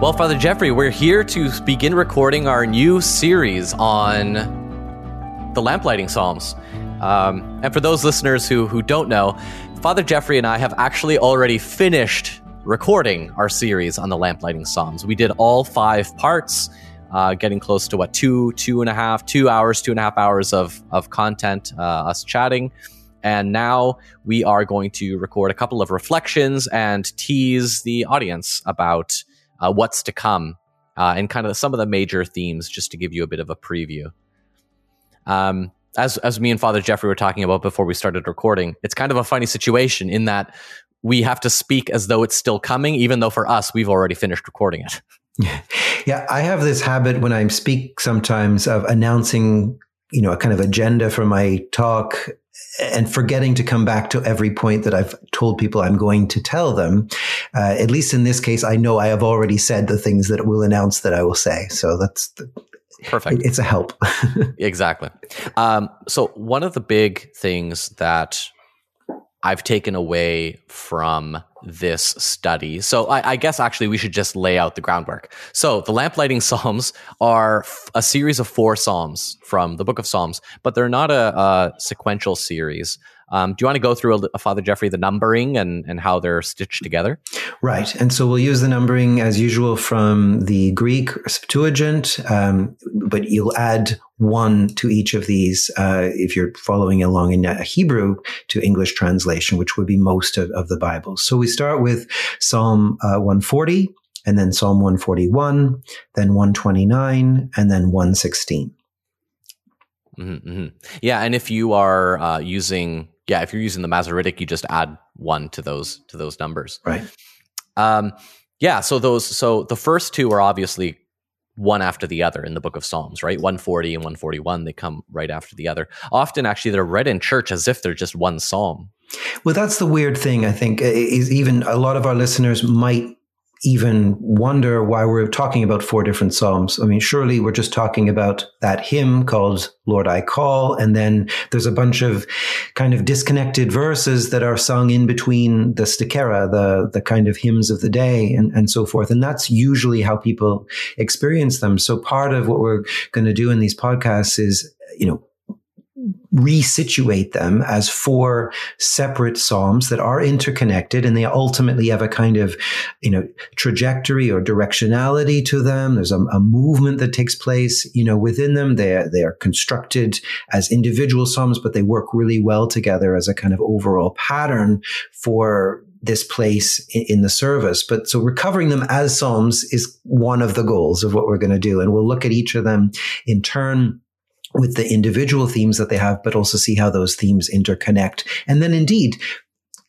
Well, Father Jeffrey, we're here to begin recording our new series on the lamplighting psalms. Um, and for those listeners who, who don't know, Father Jeffrey and I have actually already finished recording our series on the lamplighting psalms. We did all five parts, uh, getting close to what two, two and a half, two hours, two and a half hours of of content, uh, us chatting. And now we are going to record a couple of reflections and tease the audience about uh, what's to come, uh, and kind of some of the major themes, just to give you a bit of a preview. Um, as as me and Father Jeffrey were talking about before we started recording, it's kind of a funny situation in that we have to speak as though it's still coming, even though for us we've already finished recording it. Yeah, I have this habit when I speak sometimes of announcing, you know, a kind of agenda for my talk and forgetting to come back to every point that I've told people I'm going to tell them. Uh, at least in this case, I know I have already said the things that will announce that I will say. So that's the, perfect. It's a help. exactly. Um, so one of the big things that I've taken away from this study. So I, I, guess actually we should just lay out the groundwork. So the lamplighting psalms are a series of four psalms from the book of Psalms, but they're not a, a sequential series. Um, do you want to go through a, a, Father Jeffrey the numbering and, and how they're stitched together? Right. And so we'll use the numbering as usual from the Greek Septuagint, um, but you'll add one to each of these uh, if you're following along in a Hebrew to English translation, which would be most of, of the Bible. So we start with Psalm uh, 140, and then Psalm 141, then 129, and then 116. Mm-hmm, mm-hmm. Yeah, and if you are uh, using yeah, if you're using the Masoretic, you just add one to those to those numbers. Right. Um, yeah. So those so the first two are obviously one after the other in the book of Psalms, right? 140 and 141, they come right after the other. Often, actually, they're read in church as if they're just one psalm. Well, that's the weird thing, I think, is even a lot of our listeners might even wonder why we're talking about four different psalms. I mean, surely we're just talking about that hymn called Lord I Call, and then there's a bunch of kind of disconnected verses that are sung in between the stichera, the the kind of hymns of the day, and, and so forth. And that's usually how people experience them. So part of what we're going to do in these podcasts is, you know, resituate them as four separate psalms that are interconnected and they ultimately have a kind of you know trajectory or directionality to them there's a, a movement that takes place you know within them they are, they are constructed as individual psalms but they work really well together as a kind of overall pattern for this place in, the service. But so recovering them as Psalms is one of the goals of what we're going to do. And we'll look at each of them in turn with the individual themes that they have, but also see how those themes interconnect. And then indeed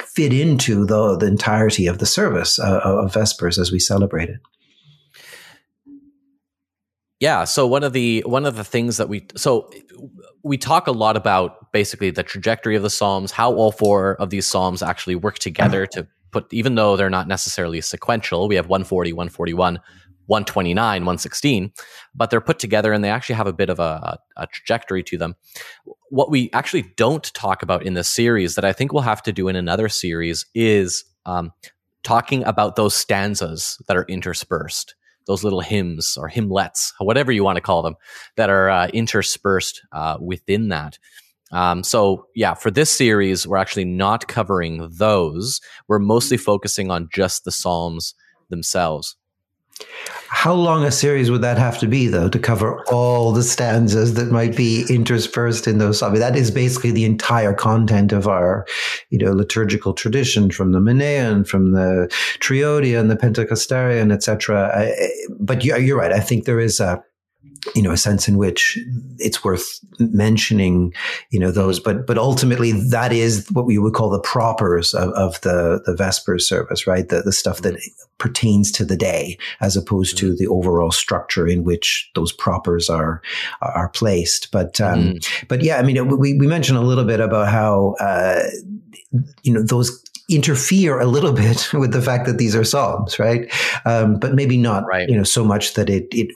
fit into the, the entirety of the service uh, of Vespers as we celebrate it. Yeah, so one of the one of the things that we so we talk a lot about basically the trajectory of the psalms, how all four of these psalms actually work together to put even though they're not necessarily sequential, we have 140, 141, 129, 116, but they're put together and they actually have a bit of a, a, trajectory to them. What we actually don't talk about in this series that I think we'll have to do in another series is um, talking about those stanzas that are interspersed, those little hymns or hymnlets, whatever you want to call them, that are uh, interspersed uh, within that. Um, so yeah, for this series, we're actually not covering those. We're mostly focusing on just the Psalms themselves. How long a series would that have to be, though, to cover all the stanzas that might be interspersed in those? I mean, that is basically the entire content of our, you know, liturgical tradition from the Menaion, from the Triodion, the Pentecostarion, etc. But you're right. I think there is a you know, a sense in which it's worth mentioning, you know, those, but, but ultimately that is what we would call the propers of, of the, the Vespers service, right? The, the stuff that pertains to the day as opposed to mm-hmm. the overall structure in which those propers are, are placed. But, um, mm. but yeah, I mean, we, we mentioned a little bit about how, uh, you know, those interfere a little bit with the fact that these are psalms, right? Um, but maybe not, right. you know, so much that it it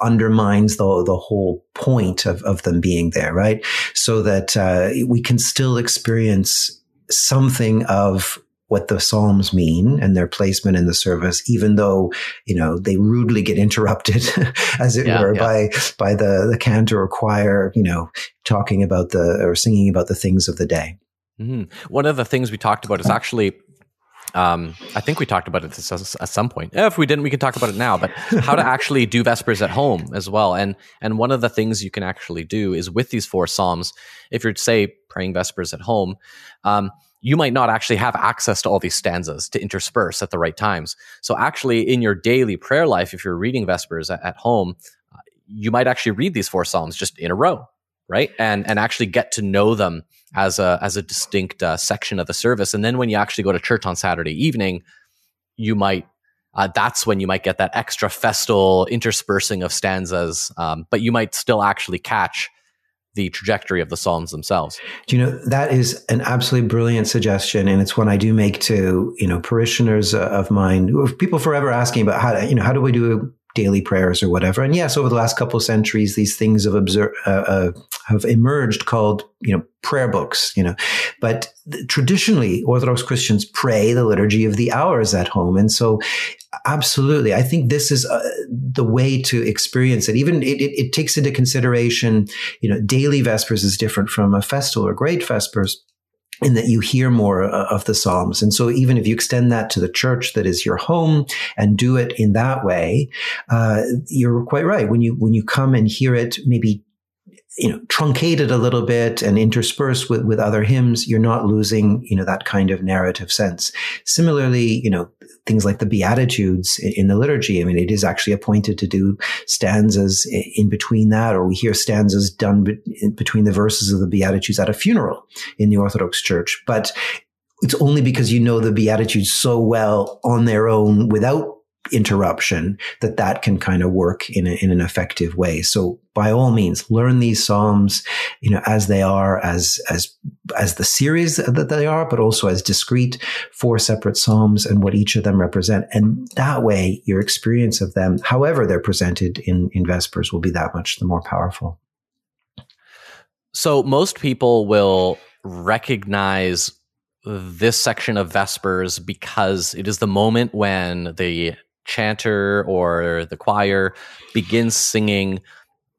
undermines the the whole point of of them being there, right? So that uh, we can still experience something of what the psalms mean and their placement in the service, even though you know they rudely get interrupted, as it yeah, were, yeah. by by the the cantor or choir, you know, talking about the or singing about the things of the day. Mm-hmm. One of the things we talked about is actually um, I think we talked about it at some point. If we didn't, we can talk about it now. But how to actually do Vespers at home as well, and and one of the things you can actually do is with these four psalms. If you're say praying Vespers at home, um, you might not actually have access to all these stanzas to intersperse at the right times. So actually, in your daily prayer life, if you're reading Vespers at, at home, uh, you might actually read these four psalms just in a row, right? And and actually get to know them as a as a distinct uh, section of the service. And then when you actually go to church on Saturday evening, you might uh, that's when you might get that extra festal interspersing of stanzas, um, but you might still actually catch the trajectory of the psalms themselves. Do you know that is an absolutely brilliant suggestion, and it's one I do make to you know parishioners uh, of mine, people forever asking about how you know how do we do daily prayers or whatever. And yes, over the last couple of centuries, these things have observed, uh, uh, have emerged called, you know, prayer books, you know, but traditionally Orthodox Christians pray the liturgy of the hours at home. And so absolutely, I think this is uh, the way to experience it. Even it, it, it takes into consideration, you know, daily vespers is different from a festal or great vespers in that you hear more uh, of the Psalms. And so even if you extend that to the church that is your home and do it in that way, uh, you're quite right. When you, when you come and hear it, maybe you know, truncated a little bit and interspersed with, with other hymns, you're not losing, you know, that kind of narrative sense. Similarly, you know, things like the Beatitudes in the liturgy. I mean, it is actually appointed to do stanzas in between that, or we hear stanzas done between the verses of the Beatitudes at a funeral in the Orthodox Church. But it's only because you know the Beatitudes so well on their own without interruption that that can kind of work in, a, in an effective way. So by all means, learn these Psalms, you know, as they are, as, as, as the series that they are, but also as discrete four separate Psalms and what each of them represent. And that way your experience of them, however they're presented in, in Vespers will be that much the more powerful. So most people will recognize this section of Vespers because it is the moment when the chanter or the choir begins singing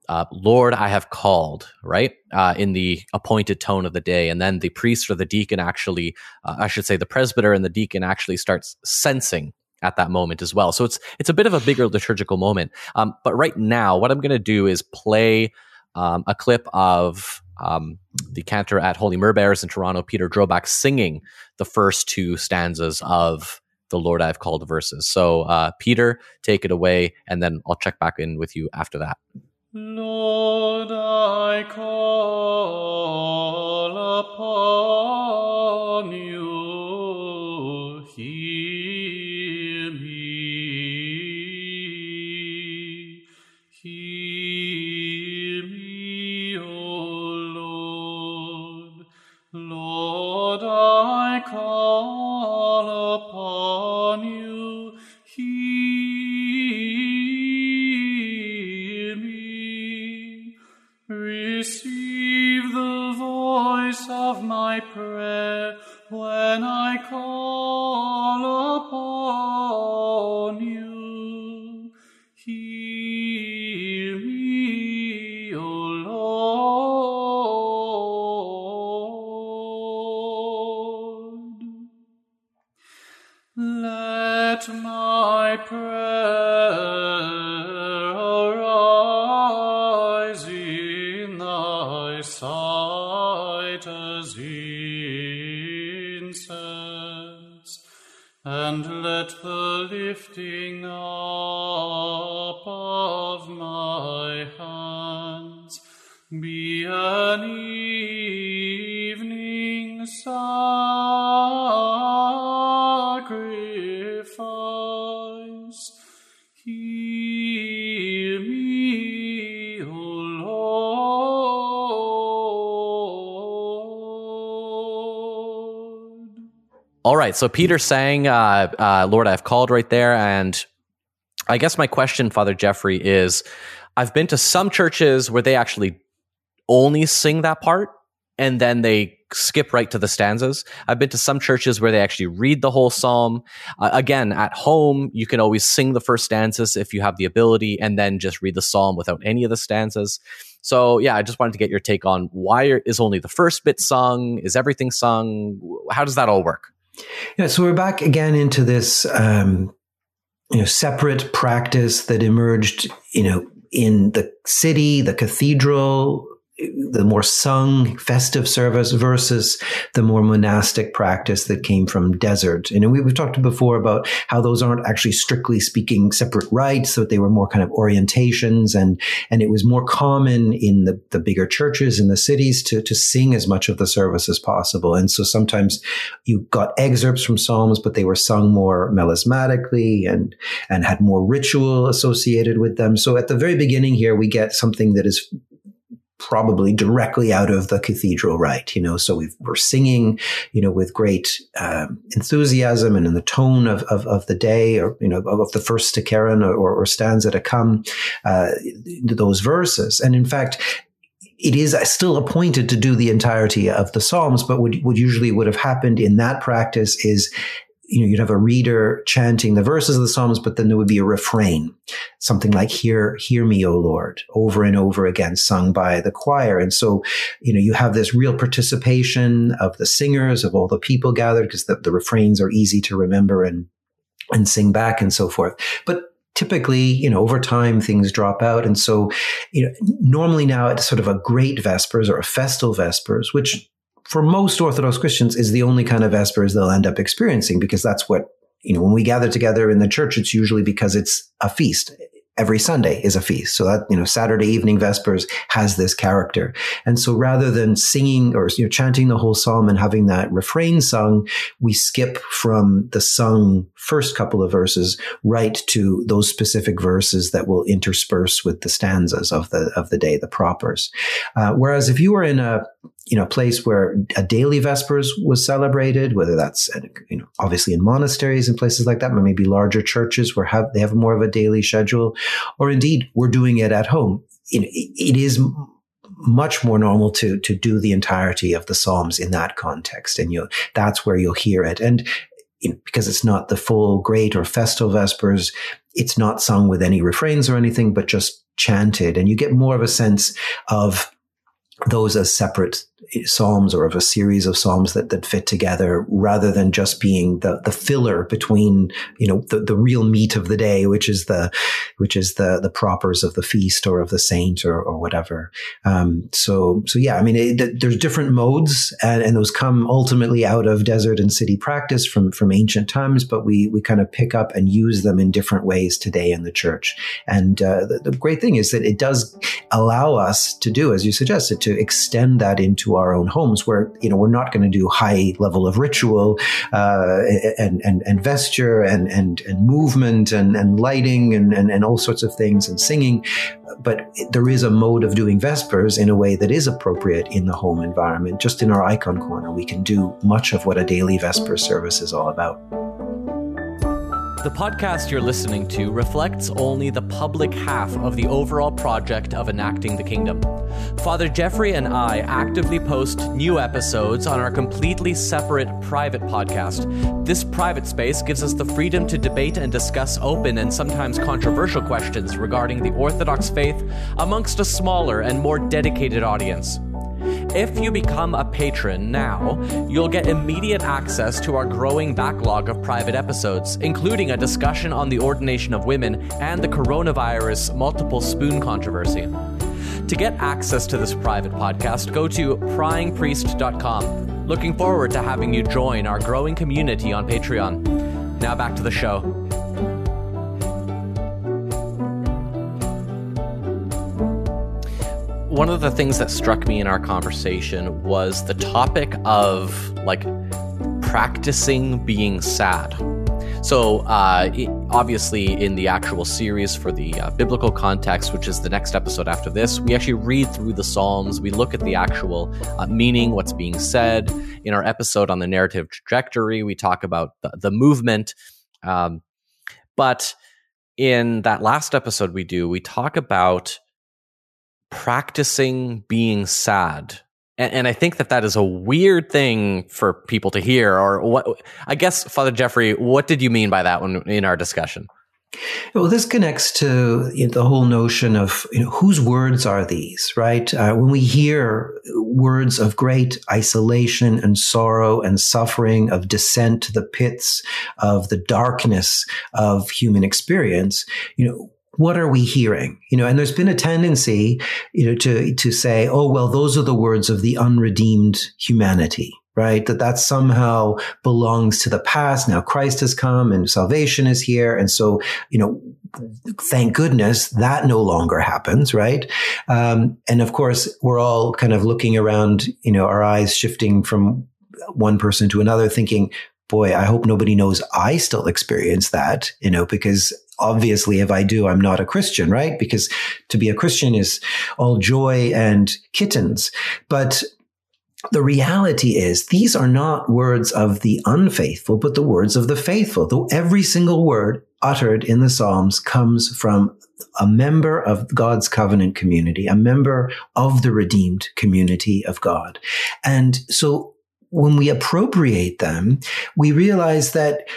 uh, Lord, I have called, right? Uh, in the appointed tone of the day. And then the priest or the deacon actually, uh, I should say the presbyter and the deacon actually starts censing at that moment as well. So it's, it's a bit of a bigger liturgical moment. Um, but right now, what I'm going to do is play um, a clip of um, the cantor at Holy Myrrh Bearers in Toronto, Peter Drobak, singing the first two stanzas of the Lord I've called verses. So, uh, Peter, take it away, and then I'll check back in with you after that. Lord, I call upon my prayer. Where be an evening sacrifice. Hear me, O Lord. All right, so Peter sang, uh, uh, Lord, I've called right there. And I guess my question, Father Jeffrey, is I've been to some churches where they actually only sing that part and then they skip right to the stanzas. I've been to some churches where they actually read the whole psalm. Uh, again, at home, you can always sing the first stanzas if you have the ability and then just read the psalm without any of the stanzas. So, yeah, I just wanted to get your take on why is only the first bit sung? Is everything sung? How does that all work? Yeah, so we're back again into this, um, you know, separate practice that emerged, you know, in the city, the cathedral, the more sung festive service versus the more monastic practice that came from desert. And we, have talked before about how those aren't actually strictly speaking separate rites, that they were more kind of orientations and, and it was more common in the, the bigger churches in the cities to, to sing as much of the service as possible. And so sometimes you got excerpts from Psalms, but they were sung more melismatically and, and had more ritual associated with them. So at the very beginning here, we get something that is probably directly out of the cathedral rite, you know. So we are singing, you know, with great um, enthusiasm and in the tone of, of, of, the day, or you know, of the first Sticheron or, or, stanza to come, uh, those verses. And in fact, it is still appointed to do the entirety of the Psalms, but what, what usually would have happened in that practice is you know, you'd have a reader chanting the verses of the Psalms, but then there would be a refrain, something like, hear, hear me, O Lord, over and over again, sung by the choir. And so, you know, you have this real participation of the singers, of all the people gathered, because the, the refrains are easy to remember and, and sing back and so forth. But typically, you know, over time things drop out. And so, you know, normally now at sort of a great Vespers or a festal Vespers, which for most Orthodox Christians is the only kind of Vespers they'll end up experiencing because that's what, you know, when we gather together in the church, it's usually because it's a feast every Sunday is a feast. So that, you know, Saturday evening Vespers has this character. And so rather than singing or, you know, chanting the whole psalm and having that refrain sung, we skip from the sung first couple of verses right to those specific verses that will intersperse with the stanzas of the, of the day, the propers. Uh, whereas if you were in a, you know, place where a daily Vespers was celebrated, whether that's, you know, obviously in monasteries and places like that, but maybe larger churches where have, they have more of a daily schedule, or indeed we're doing it at home. it, it is much more normal to to do the entirety of the psalms in that context. And you that's where you'll hear it. And because it's not the full great or festal vespers it's not sung with any refrains or anything but just chanted. And you get more of a sense of those as separate psalms or of a series of psalms that, that fit together rather than just being the, the filler between, you know, the, the real meat of the day, which is the, which is the, the propers of the feast or of the saint or, or whatever. Um, so, so yeah, I mean, it, there's different modes and, and those come ultimately out of desert and city practice from, from ancient times, but we, we kind of pick up and use them in different ways today in the church. And, uh, the, the great thing is that it does allow us to do, as you suggested, to extend that into our own homes where, you know, we're not going to do high level of ritual, uh, and, and, and vesture and, and, and movement and, and lighting and, and, and all sorts of things and singing. But there is a mode of doing Vespers in a way that is appropriate in the home environment. Just in our icon corner, we can do much of what a daily Vesper service is all about. The podcast you're listening to reflects only the public half of the overall project of enacting the kingdom. Father Jeffrey and I actively post new episodes on our completely separate private podcast. This private space gives us the freedom to debate and discuss open and sometimes controversial questions regarding the Orthodox faith amongst a smaller and more dedicated audience. If you become a patron now, you'll get immediate access to our growing backlog of private episodes, including a discussion on the ordination of women and the coronavirus multiple spoon controversy. To get access to this private podcast, go to pryingpriest.com. Looking forward to having you join our growing community on Patreon. Now back to the show. One of the things that struck me in our conversation was the topic of like practicing being sad. So, uh, obviously, in the actual series for the uh, biblical context, which is the next episode after this, we actually read through the Psalms. We look at the actual uh, meaning, what's being said. In our episode on the narrative trajectory, we talk about the, the movement. Um, but in that last episode we do, we talk about practicing being sad and, and, I think that that is a weird thing for people to hear. Or what? I guess, Father Jeffrey, what did you mean by that when in our discussion? Well, this connects to you know, the whole notion of you know, whose words are these, right? Uh, when we hear words of great isolation and sorrow and suffering, of descent to the pits, of the darkness of human experience, you know, what are we hearing? You know, and there's been a tendency, you know, to, to say, oh, well, those are the words of the unredeemed humanity, right? That that somehow belongs to the past. Now Christ has come and salvation is here. And so, you know, thank goodness that no longer happens, right? Um, and of course, we're all kind of looking around, you know, our eyes shifting from one person to another, thinking, boy, I hope nobody knows I still experience that, you know, because obviously if I do, I'm not a Christian, right? Because to be a Christian is all joy and kittens. But the reality is these are not words of the unfaithful, but the words of the faithful. Though every single word uttered in the Psalms comes from a member of God's covenant community, a member of the redeemed community of God. And so when we appropriate them, we realize that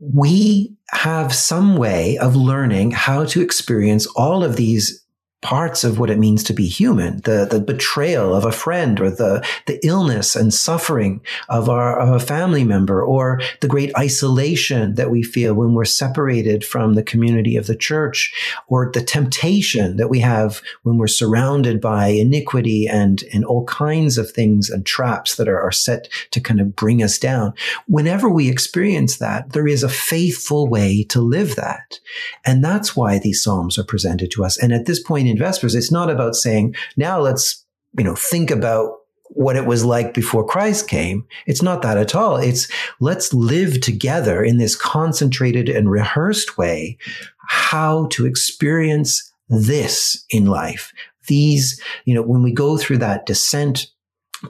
we have some way of learning how to experience all of these parts of what it means to be human, the, the betrayal of a friend or the, the illness and suffering of our, of a family member or the great isolation that we feel when we're separated from the community of the church or the temptation that we have when we're surrounded by iniquity and, and all kinds of things and traps that are, are set to kind of bring us down. Whenever we experience that, there is a faithful way to live that. And that's why these Psalms are presented to us. And at this point in Vespers, it's not about saying, now let's, you know, think about what it was like before Christ came. It's not that at all. It's let's live together in this concentrated and rehearsed way how to experience this in life. These, you know, when we go through that descent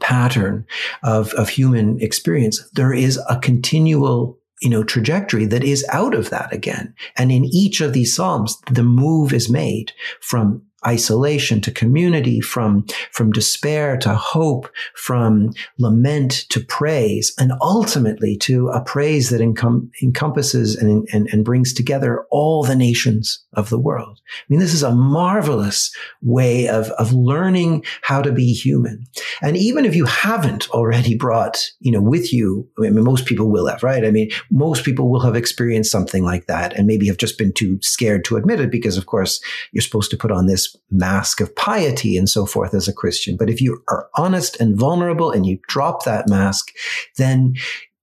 pattern of, of human experience, there is a continual you know, trajectory that is out of that again. And in each of these Psalms, the move is made from isolation to community, from, from despair to hope, from lament to praise, and ultimately to a praise that encom- encompasses and, and, and brings together all the nations of the world. I mean, this is a marvelous way of, of learning how to be human. And even if you haven't already brought, you know, with you, I mean, most people will have, right? I mean, most people will have experienced something like that and maybe have just been too scared to admit it because, of course, you're supposed to put on this mask of piety and so forth as a Christian. But if you are honest and vulnerable and you drop that mask, then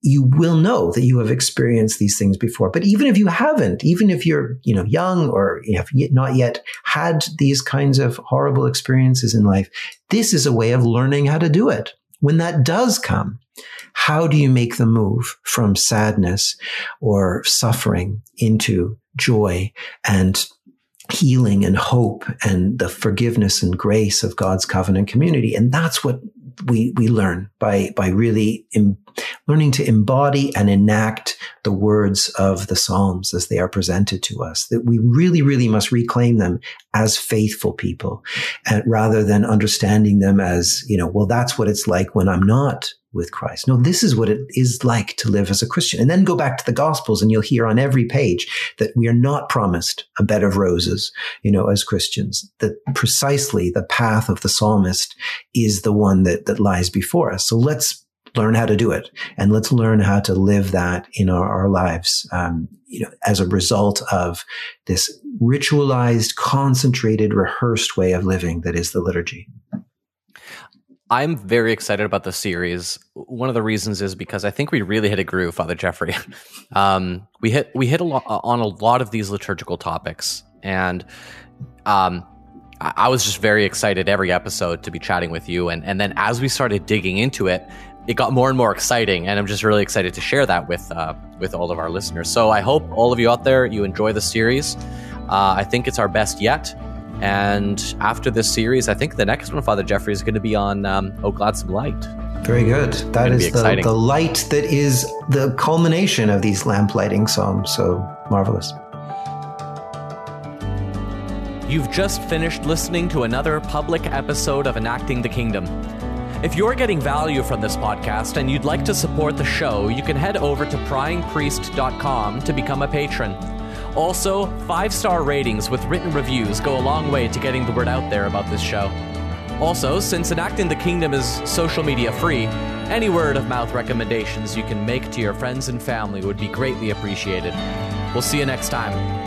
you will know that you have experienced these things before. But even if you haven't, even if you're, you know, young or you have not yet had these kinds of horrible experiences in life, this is a way of learning how to do it. When that does come, how do you make the move from sadness or suffering into joy and healing and hope and the forgiveness and grace of God's covenant community. And that's what we, we learn by, by really Im- learning to embody and enact the words of the Psalms as they are presented to us, that we really, really must reclaim them as faithful people and rather than understanding them as, you know, well, that's what it's like when I'm not with Christ. No, this is what it is like to live as a Christian. And then go back to the Gospels and you'll hear on every page that we are not promised a bed of roses, you know, as Christians, that precisely the path of the psalmist is the one that, that lies before us. So let's learn how to do it and let's learn how to live that in our, our lives um, you know as a result of this ritualized concentrated rehearsed way of living that is the liturgy I'm very excited about the series. One of the reasons is because I think we really hit a groove, Father Jeffrey. um, we hit we hit a lot on a lot of these liturgical topics, and um, I, I was just very excited every episode to be chatting with you. And and then as we started digging into it, it got more and more exciting, and I'm just really excited to share that with uh, with all of our listeners. So I hope all of you out there you enjoy the series. Uh, I think it's our best yet. And after this series, I think the next one, Father Jeffrey, is going to be on um, Oh Gladsome Light. Very good. That is the, the light that is the culmination of these lamplighting psalms. So marvelous. You've just finished listening to another public episode of Enacting the Kingdom. If you're getting value from this podcast and you'd like to support the show, you can head over to pryingpriest.com to become a patron. Also, five star ratings with written reviews go a long way to getting the word out there about this show. Also, since Enacting the Kingdom is social media free, any word of mouth recommendations you can make to your friends and family would be greatly appreciated. We'll see you next time.